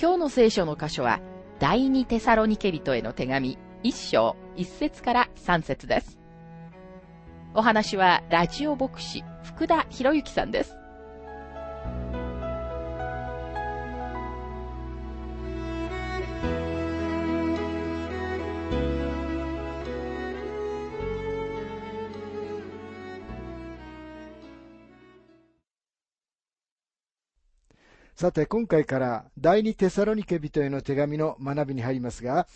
今日の聖書の箇所は、第二テサロニケ人への手紙、一章、一節から三節です。お話は、ラジオ牧師、福田博之さんです。さて、今回から第二テサロニケ人への手紙の学びに入りますが、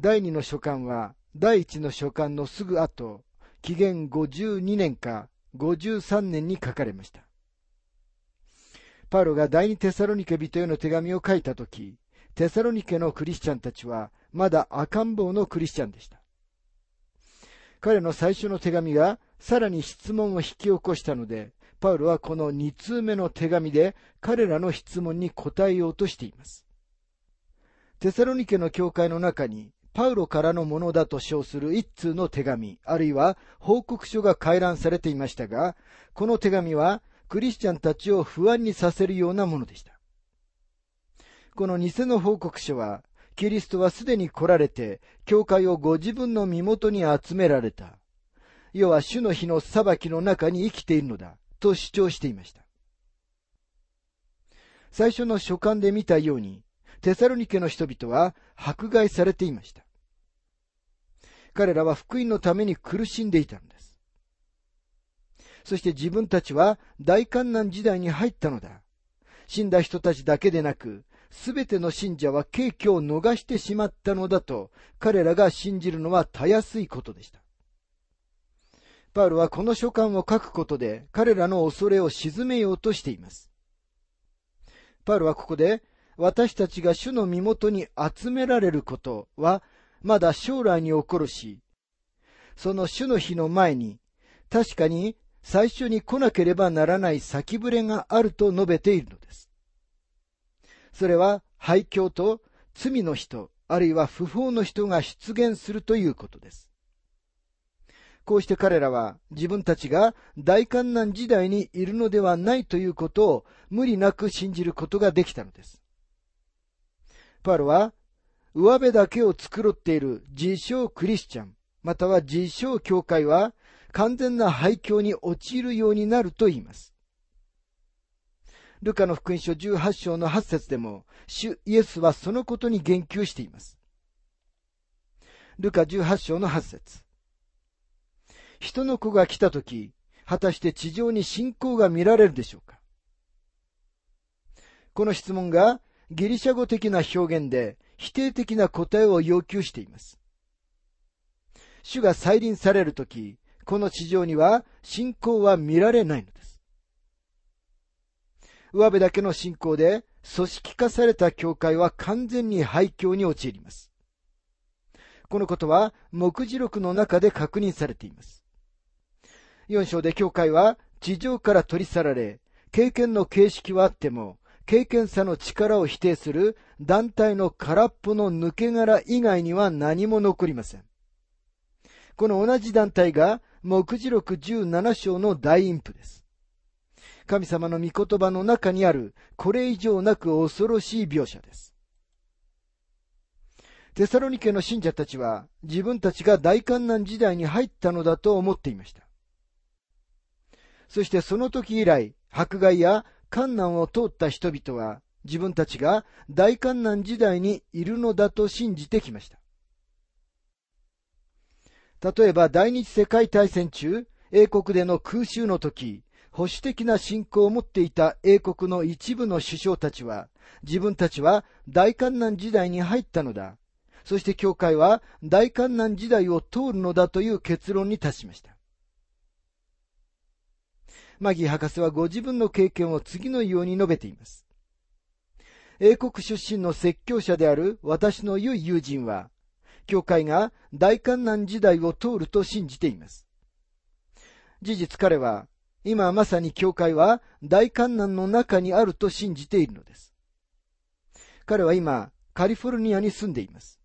第二の書簡は第一の書簡のすぐ後、紀元52年か53年に書かれました。パウロが第二テサロニケ人への手紙を書いたとき、テサロニケのクリスチャンたちはまだ赤ん坊のクリスチャンでした。彼の最初の手紙がさらに質問を引き起こしたので、パウロはこの2通目の手紙で彼らの質問に答えようとしています。テサロニケの教会の中にパウロからのものだと称する一通の手紙、あるいは報告書が回覧されていましたが、この手紙はクリスチャンたちを不安にさせるようなものでした。この偽の報告書は、キリストはすでに来られて、教会をご自分の身元に集められた。要は主の日の裁きの中に生きているのだ。と主張していました。最初の書簡で見たように、テサロニケの人々は迫害されていました。彼らは福音のために苦しんでいたのです。そして自分たちは大観難時代に入ったのだ。死んだ人たちだけでなく、すべての信者は景気を逃してしまったのだと、彼らが信じるのはたやすいことでした。パウロはこの書簡を書くことで彼らの恐れを鎮めようとしています。パウロはここで私たちが主の身元に集められることはまだ将来に起こるし、その主の日の前に確かに最初に来なければならない先触れがあると述べているのです。それは廃墟と罪の人、あるいは不法の人が出現するということです。こうして彼らは自分たちが大観難時代にいるのではないということを無理なく信じることができたのです。パウロは、上辺だけを繕っている自称クリスチャン、または自称教会は完全な廃墟に陥るようになると言います。ルカの福音書18章の8節でも、主イエスはそのことに言及しています。ルカ18章の8節人の子が来たとき、果たして地上に信仰が見られるでしょうか？この質問がギリシャ語的な表現で否定的な答えを要求しています。主が再臨されるとき、この地上には信仰は見られないのです。上辺だけの信仰で組織化された教会は完全に廃墟に陥ります。このことは目次録の中で確認されています。4章で教会は地上から取り去られ、経験の形式はあっても、経験さの力を否定する団体の空っぽの抜け殻以外には何も残りません。この同じ団体が目次録17章の大陰譜です。神様の御言葉の中にあるこれ以上なく恐ろしい描写です。テサロニケの信者たちは自分たちが大観難時代に入ったのだと思っていました。そしてその時以来、迫害や観難を通った人々は自分たちが大観難時代にいるのだと信じてきました。例えば第二次世界大戦中、英国での空襲の時、保守的な信仰を持っていた英国の一部の首相たちは、自分たちは大観難時代に入ったのだ。そして教会は大観難時代を通るのだという結論に達しました。マギー博士はご自分の経験を次のように述べています。英国出身の説教者である私の良い友人は、教会が大観難時代を通ると信じています。事実彼は、今まさに教会は大観難の中にあると信じているのです。彼は今、カリフォルニアに住んでいます。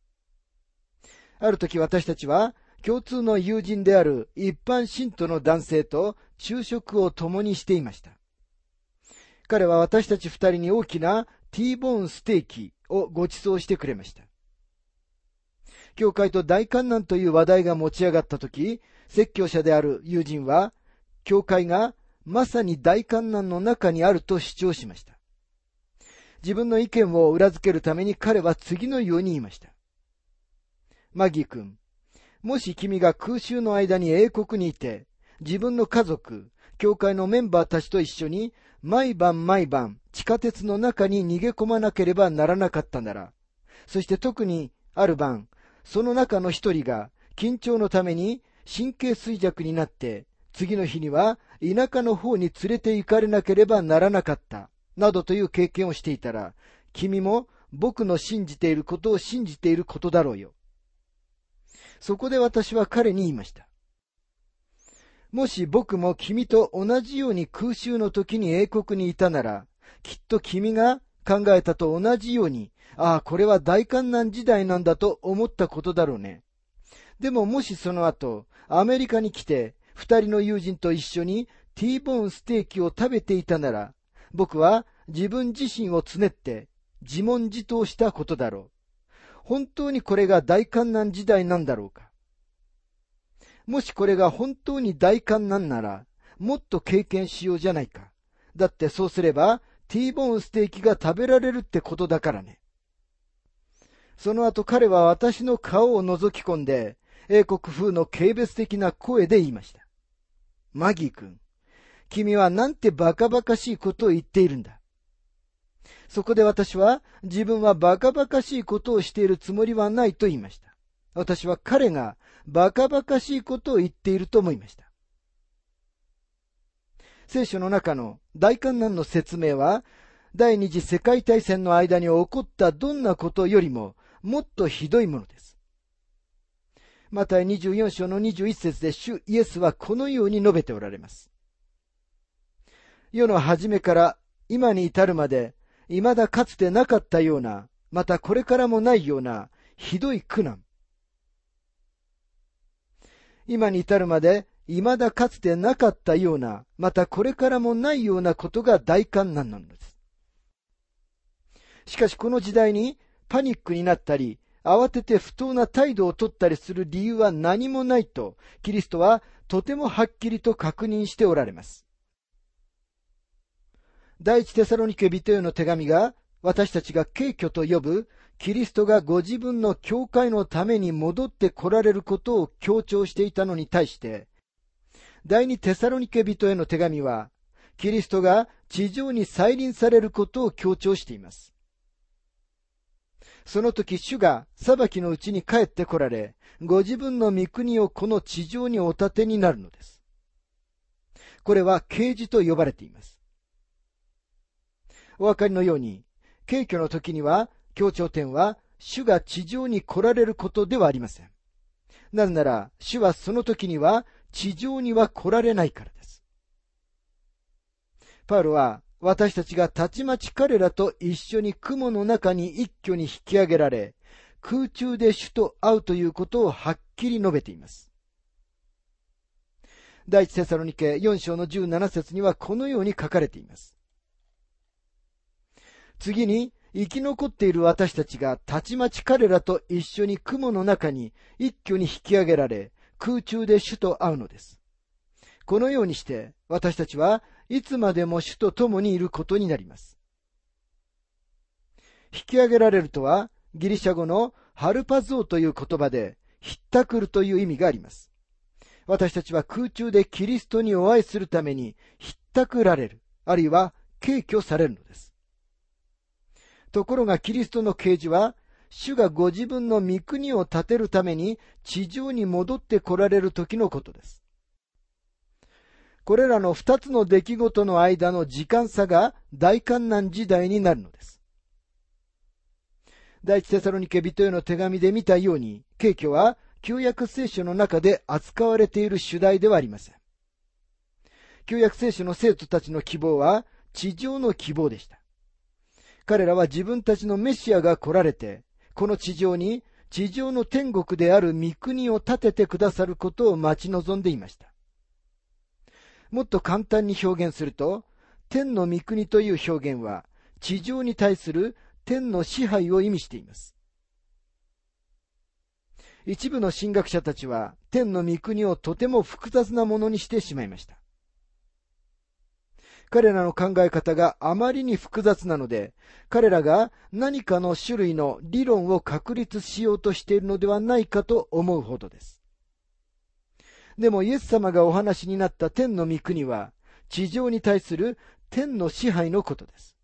ある時私たちは、共通の友人である一般信徒の男性と昼食を共にしていました。彼は私たち二人に大きなティーボーンステーキをご馳走してくれました。教会と大観難という話題が持ち上がったとき、説教者である友人は、教会がまさに大観難の中にあると主張しました。自分の意見を裏付けるために彼は次のように言いました。マギー君、もし君が空襲の間に英国にいて、自分の家族、教会のメンバーたちと一緒に毎晩毎晩地下鉄の中に逃げ込まなければならなかったなら、そして特にある晩、その中の一人が緊張のために神経衰弱になって、次の日には田舎の方に連れて行かれなければならなかった、などという経験をしていたら、君も僕の信じていることを信じていることだろうよ。そこで私は彼に言いました。もし僕も君と同じように空襲の時に英国にいたなら、きっと君が考えたと同じように、ああ、これは大観難時代なんだと思ったことだろうね。でももしその後、アメリカに来て、二人の友人と一緒にティーボーンステーキを食べていたなら、僕は自分自身をつねって自問自答したことだろう。本当にこれが大観難時代なんだろうか。もしこれが本当に大観難なら、もっと経験しようじゃないか。だってそうすれば、ティーボーンステーキが食べられるってことだからね。その後彼は私の顔を覗き込んで、英国風の軽蔑的な声で言いました。マギー君、君はなんてバカバカしいことを言っているんだ。そこで私は自分はバカバカしいことをしているつもりはないと言いました。私は彼がバカバカしいことを言っていると思いました。聖書の中の大観難の説明は、第二次世界大戦の間に起こったどんなことよりももっとひどいものです。また24章の21節で主イエスはこのように述べておられます。世の初めから今に至るまで、未だかつてなかったような、またこれからもないような、ひどい苦難。今に至るまで、未だかつてなかったような、またこれからもないようなことが大観難なのです。しかしこの時代にパニックになったり、慌てて不当な態度をとったりする理由は何もないと、キリストはとてもはっきりと確認しておられます。第一テサロニケ人への手紙が、私たちが敬虚と呼ぶ、キリストがご自分の教会のために戻って来られることを強調していたのに対して、第二テサロニケ人への手紙は、キリストが地上に再臨されることを強調しています。その時主が裁きのうちに帰って来られ、ご自分の御国をこの地上にお立てになるのです。これは啓示と呼ばれています。お分かりのように、敬虚の時には、協調点は、主が地上に来られることではありません。なぜなら、主はその時には、地上には来られないからです。パウロは、私たちがたちまち彼らと一緒に雲の中に一挙に引き上げられ、空中で主と会うということをはっきり述べています。第一セサロニケ4章の17節にはこのように書かれています。次に、生き残っている私たちがたちまち彼らと一緒に雲の中に一挙に引き上げられ、空中で主と会うのです。このようにして私たちはいつまでも主と共にいることになります。引き上げられるとは、ギリシャ語のハルパゾーという言葉で、ひったくるという意味があります。私たちは空中でキリストにお会いするためにひったくられる、あるいは敬挙されるのです。ところがキリストの啓示は、主がご自分の御国を建てるために地上に戻って来られる時のことです。これらの二つの出来事の間の時間差が大観難時代になるのです。第一テサロニケ人への手紙で見たように、景挙は旧約聖書の中で扱われている主題ではありません。旧約聖書の生徒たちの希望は地上の希望でした。彼らは自分たちのメシアが来られて、この地上に地上の天国である御国を建ててくださることを待ち望んでいました。もっと簡単に表現すると、天の御国という表現は地上に対する天の支配を意味しています。一部の神学者たちは天の御国をとても複雑なものにしてしまいました。彼らの考え方があまりに複雑なので、彼らが何かの種類の理論を確立しようとしているのではないかと思うほどです。でもイエス様がお話になった天の御国は、地上に対する天の支配のことです。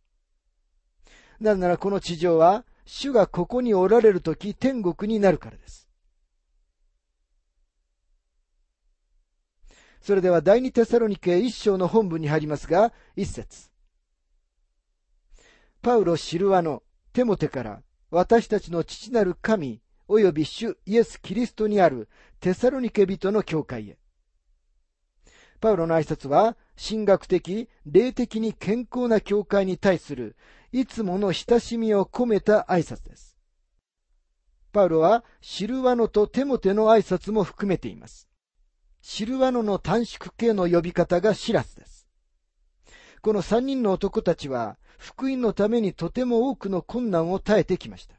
なぜならこの地上は、主がここにおられるとき天国になるからです。それでは第二テサロニケ一章の本文に入りますが、一節。パウロ・シルワのテモテから私たちの父なる神及び主イエス・キリストにあるテサロニケ人の教会へ。パウロの挨拶は、神学的、霊的に健康な教会に対する、いつもの親しみを込めた挨拶です。パウロは、シルワノとテモテの挨拶も含めています。シルワノの短縮形の呼び方がシラスです。この三人の男たちは、福音のためにとても多くの困難を耐えてきました。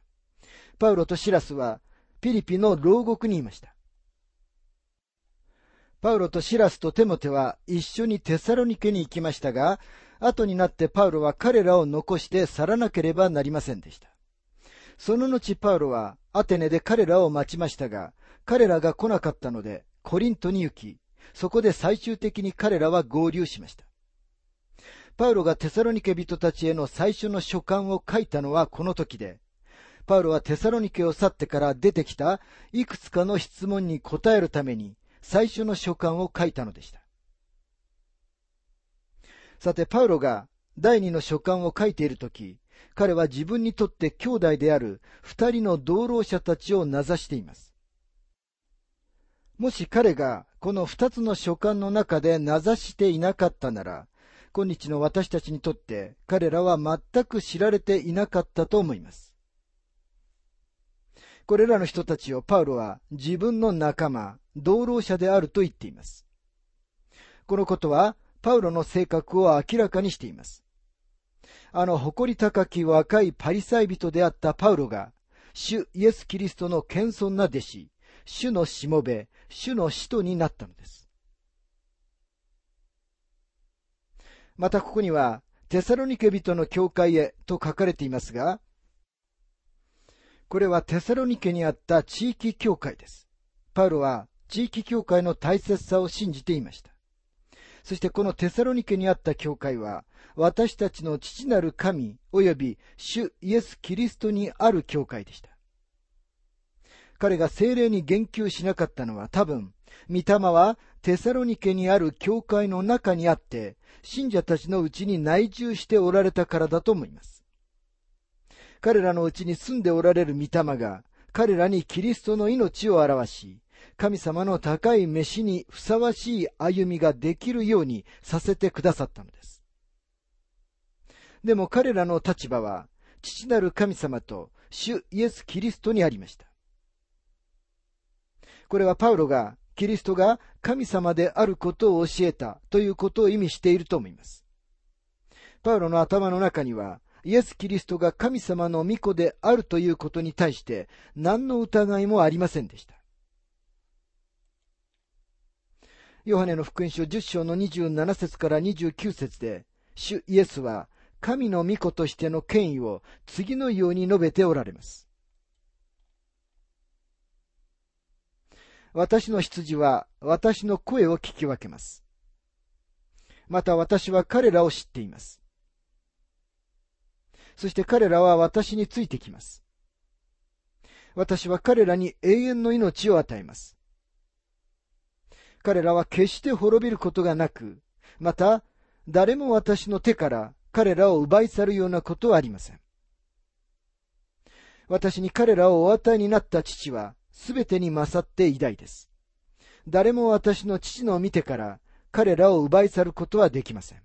パウロとシラスは、ピリピの牢獄にいました。パウロとシラスとテモテは一緒にテサロニケに行きましたが、後になってパウロは彼らを残して去らなければなりませんでした。その後パウロはアテネで彼らを待ちましたが、彼らが来なかったのでコリントに行き、そこで最終的に彼らは合流しました。パウロがテサロニケ人たちへの最初の書簡を書いたのはこの時で、パウロはテサロニケを去ってから出てきたいくつかの質問に答えるために最初の書簡を書いたのでした。さて、パウロが第二の書簡を書いているとき、彼は自分にとって兄弟である二人の同労者たちを名指しています。もし彼がこの二つの書簡の中で名指していなかったなら、今日の私たちにとって彼らは全く知られていなかったと思います。これらの人たちをパウロは自分の仲間、同労者であると言っています。このことは、パウロの性格を明らかにしています。あの誇り高き若いパリサイ人であったパウロが、主イエス・キリストの謙遜な弟子、主のしもべ、主の使徒になったのです。またここには、テサロニケ人の教会へと書かれていますが、これはテサロニケにあった地域教会です。パウロは地域教会の大切さを信じていました。そしてこのテサロニケにあった教会は、私たちの父なる神及び主イエス・キリストにある教会でした。彼が精霊に言及しなかったのは多分、御霊はテサロニケにある教会の中にあって、信者たちのうちに内住しておられたからだと思います。彼らのうちに住んでおられる御霊が、彼らにキリストの命を表し、神様の高い飯にふさわしい歩みができるようにさせてくださったのです。でも彼らの立場は、父なる神様と主イエス・キリストにありました。これはパウロがキリストが神様であることを教えたということを意味していると思います。パウロの頭の中にはイエス・キリストが神様の御子であるということに対して何の疑いもありませんでした。ヨハネの福音書10章の27節から29節で、主イエスは神の御子としての権威を次のように述べておられます。私の羊は私の声を聞き分けます。また私は彼らを知っています。そして彼らは私についてきます。私は彼らに永遠の命を与えます。彼らは決して滅びることがなく、また、誰も私の手から彼らを奪い去るようなことはありません。私に彼らをお与えになった父は、すべてに勝って偉大です。誰も私の父の見てから彼らを奪い去ることはできません。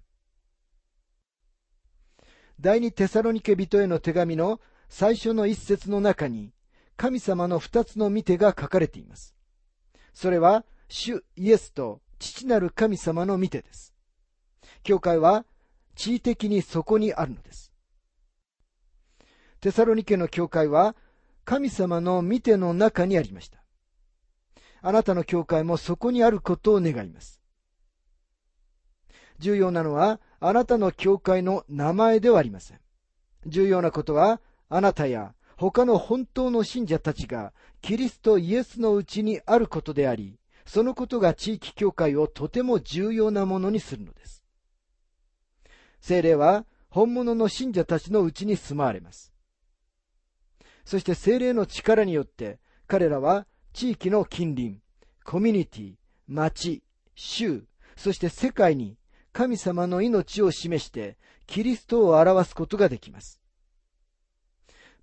第二テサロニケ人への手紙の最初の一節の中に、神様の二つの見てが書かれています。それは、主イエスと父なる神様の見てです。教会は地位的にそこにあるのです。テサロニケの教会は神様の見ての中にありました。あなたの教会もそこにあることを願います。重要なのは、あなたの教会の名前ではありません。重要なことは、あなたや他の本当の信者たちがキリストイエスのうちにあることであり、そのことが地域教会をとても重要なものにするのです。精霊は本物の信者たちのうちに住まわれます。そして精霊の力によって彼らは地域の近隣、コミュニティ、町、州、そして世界に神様の命を示してキリストを表すことができます。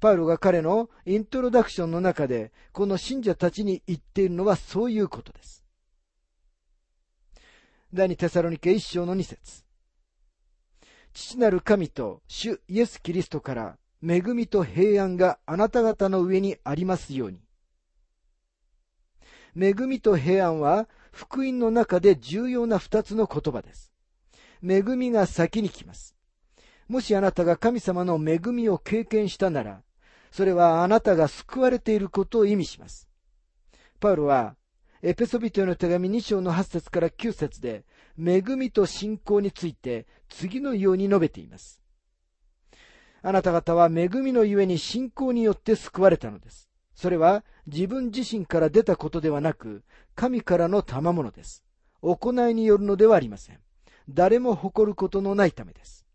パウロが彼のイントロダクションの中でこの信者たちに言っているのはそういうことです。第二テサロニケ一章の二節父なる神と主イエス・キリストから恵みと平安があなた方の上にありますように。恵みと平安は福音の中で重要な二つの言葉です。恵みが先に来ます。もしあなたが神様の恵みを経験したなら、それはあなたが救われていることを意味します。パウロは、エペソビトへの手紙2章の8節から9節で、恵みと信仰について次のように述べています。あなた方は恵みのゆえに信仰によって救われたのです。それは自分自身から出たことではなく、神からの賜物です。行いによるのではありません。誰も誇ることのないためです。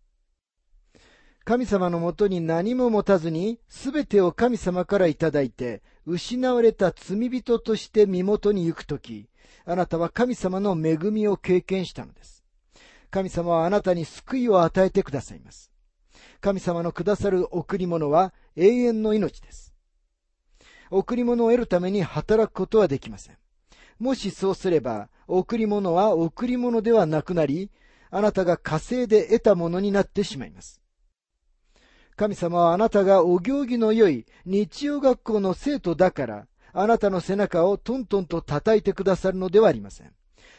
神様のもとに何も持たずに、すべてを神様からいただいて、失われた罪人として身元に行くとき、あなたは神様の恵みを経験したのです。神様はあなたに救いを与えてくださいます。神様のくださる贈り物は永遠の命です。贈り物を得るために働くことはできません。もしそうすれば、贈り物は贈り物ではなくなり、あなたが稼いで得たものになってしまいます。神様はあなたがお行儀の良い日曜学校の生徒だから、あなたの背中をトントンと叩いてくださるのではありません。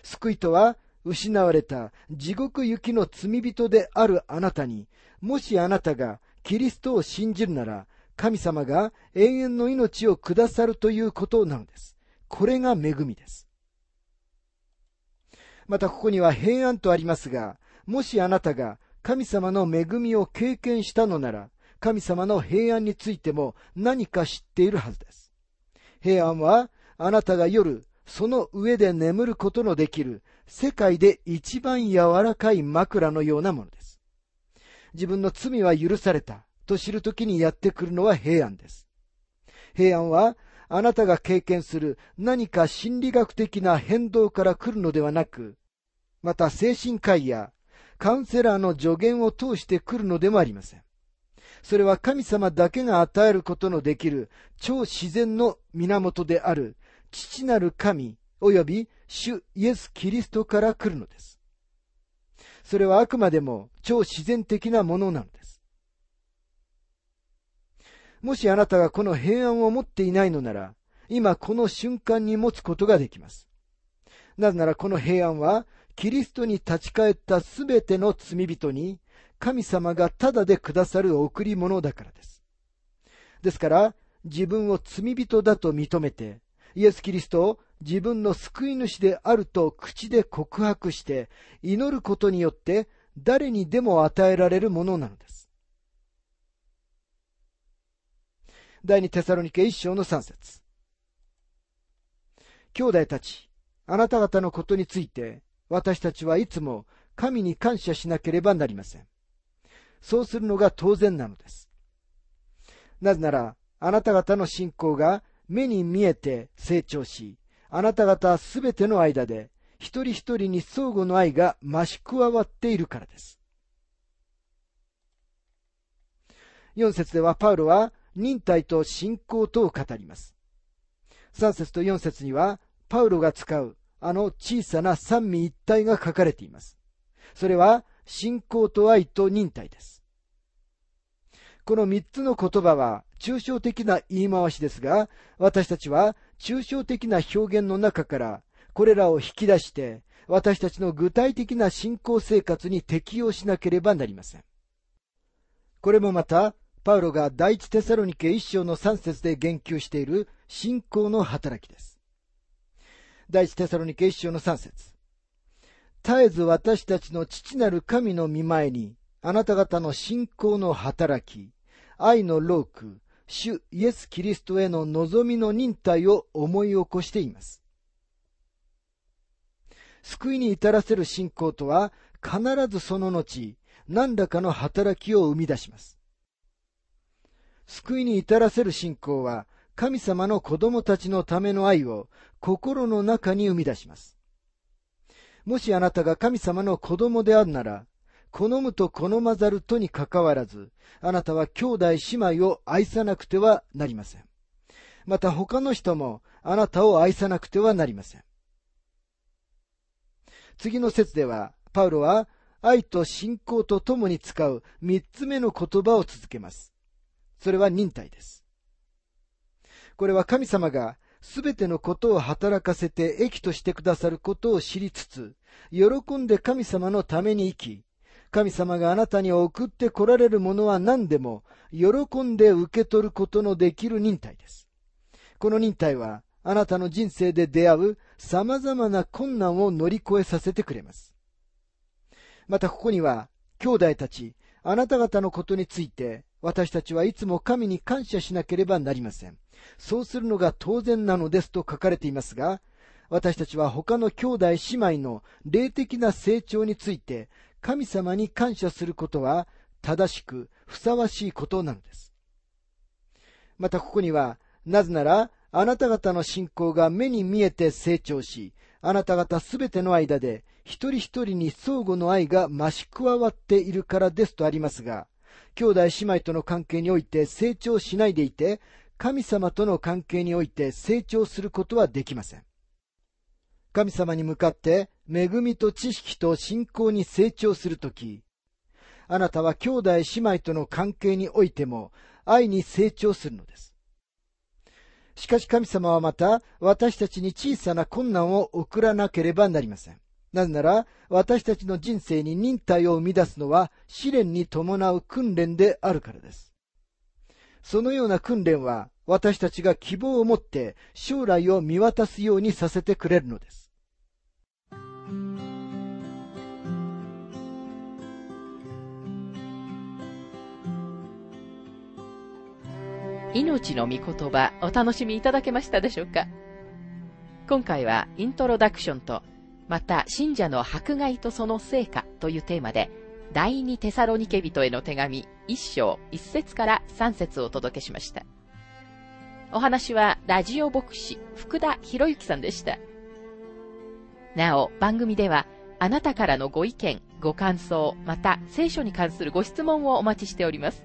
救いとは、失われた地獄行きの罪人であるあなたに、もしあなたがキリストを信じるなら、神様が永遠の命をくださるということなのです。これが恵みです。またここには平安とありますが、もしあなたが神様の恵みを経験したのなら、神様の平安についても何か知っているはずです。平安は、あなたが夜、その上で眠ることのできる、世界で一番柔らかい枕のようなものです。自分の罪は許された。と知るときにやってくるのは平安です。平安は、あなたが経験する。何か心理学的な変動から来るのではなく、また精神科医や。カウンセラーの助言を通して来るのでもありません。それは神様だけが与えることのできる。超自然の源である。父なる神。及び主イエス・キリストから来るのです。それはあくまでも超自然的なものなのです。もしあなたがこの平安を持っていないのなら、今この瞬間に持つことができます。なぜならこの平安はキリストに立ち返ったすべての罪人に、神様がただでくださる贈り物だからです。ですから、自分を罪人だと認めて、イエス・キリストを自分の救い主であると口で告白して、祈ることによって誰にでも与えられるものなのです。第二テサロニケ一章の三節兄弟たち、あなた方のことについて、私たちはいつも神に感謝しなければなりません。そうするのが当然なのです。なぜなら、あなた方の信仰が目に見えて成長し、あなた方すべての間で、一人一人に相互の愛が増し加わっているからです。4節ではパウロは、忍耐と信仰とを語ります。3節と4節には、パウロが使うあの小さな三位一体が書かれています。それは、信仰と愛と忍耐です。この三つの言葉は抽象的な言い回しですが、私たちは抽象的な表現の中からこれらを引き出して私たちの具体的な信仰生活に適用しなければなりません。これもまた、パウロが第一テサロニケ一章の三節で言及している信仰の働きです。第一テサロニケ一章の三節絶えず私たちの父なる神の見前に、あなた方の信仰の働き、愛の労苦、主イエス・キリストへの望みの忍耐を思い起こしています。救いに至らせる信仰とは、必ずその後、何らかの働きを生み出します。救いに至らせる信仰は、神様の子供たちのための愛を心の中に生み出します。もしあなたが神様の子供であるなら、好むと好まざるとにかかわらず、あなたは兄弟姉妹を愛さなくてはなりません。また他の人もあなたを愛さなくてはなりません。次の説では、パウロは愛と信仰とともに使う三つ目の言葉を続けます。それは忍耐です。これは神様がすべてのことを働かせて益としてくださることを知りつつ、喜んで神様のために生き、神様があなたに送って来られるものは何でも、喜んで受け取ることのできる忍耐です。この忍耐は、あなたの人生で出会う様々な困難を乗り越えさせてくれます。またここには、兄弟たち、あなた方のことについて、私たちはいつも神に感謝しなければなりません。そうするのが当然なのですと書かれていますが、私たちは他の兄弟姉妹の霊的な成長について神様に感謝することは正しくふさわしいことなのです。またここには、なぜならあなた方の信仰が目に見えて成長し、あなた方すべての間で一人一人に相互の愛が増し加わっているからですとありますが、兄弟姉妹との関係において成長しないでいて、神様との関係において成長することはできません。神様に向かって恵みと知識と信仰に成長するとき、あなたは兄弟姉妹との関係においても愛に成長するのです。しかし神様はまた私たちに小さな困難を送らなければなりません。なぜなら、私たちの人生に忍耐を生み出すのは試練に伴う訓練であるからです。そのような訓練は、私たちが希望を持って将来を見渡すようにさせてくれるのです。命の御言葉お楽しみいただけましたでしょうか？今回はイントロダクションとまた、信者の迫害とその成果というテーマで、第二テサロニケ人への手紙一章一節から三節をお届けしました。お話はラジオ牧師福田博之さんでした。なお、番組ではあなたからのご意見、ご感想、また聖書に関するご質問をお待ちしております。